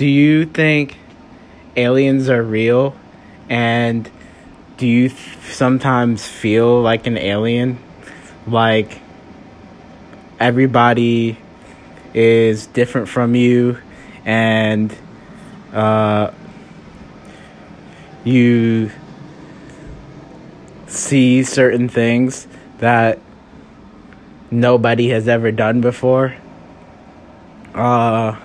do you think aliens are real? And do you th- sometimes feel like an alien? Like everybody is different from you and uh, you see certain things that nobody has ever done before. Uh,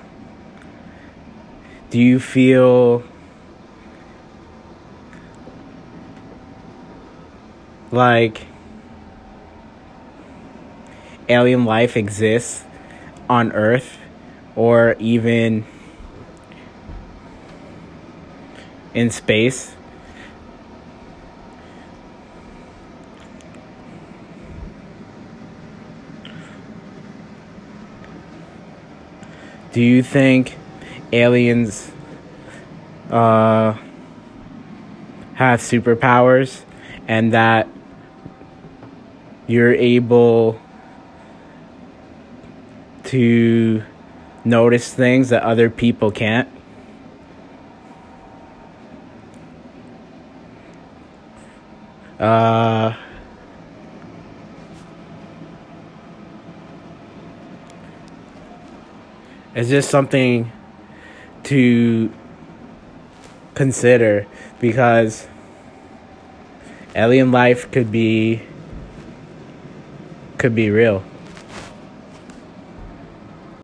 do you feel like alien life exists on Earth or even in space? Do you think aliens uh, have superpowers and that you're able to notice things that other people can't? Uh, just something to consider because alien life could be could be real.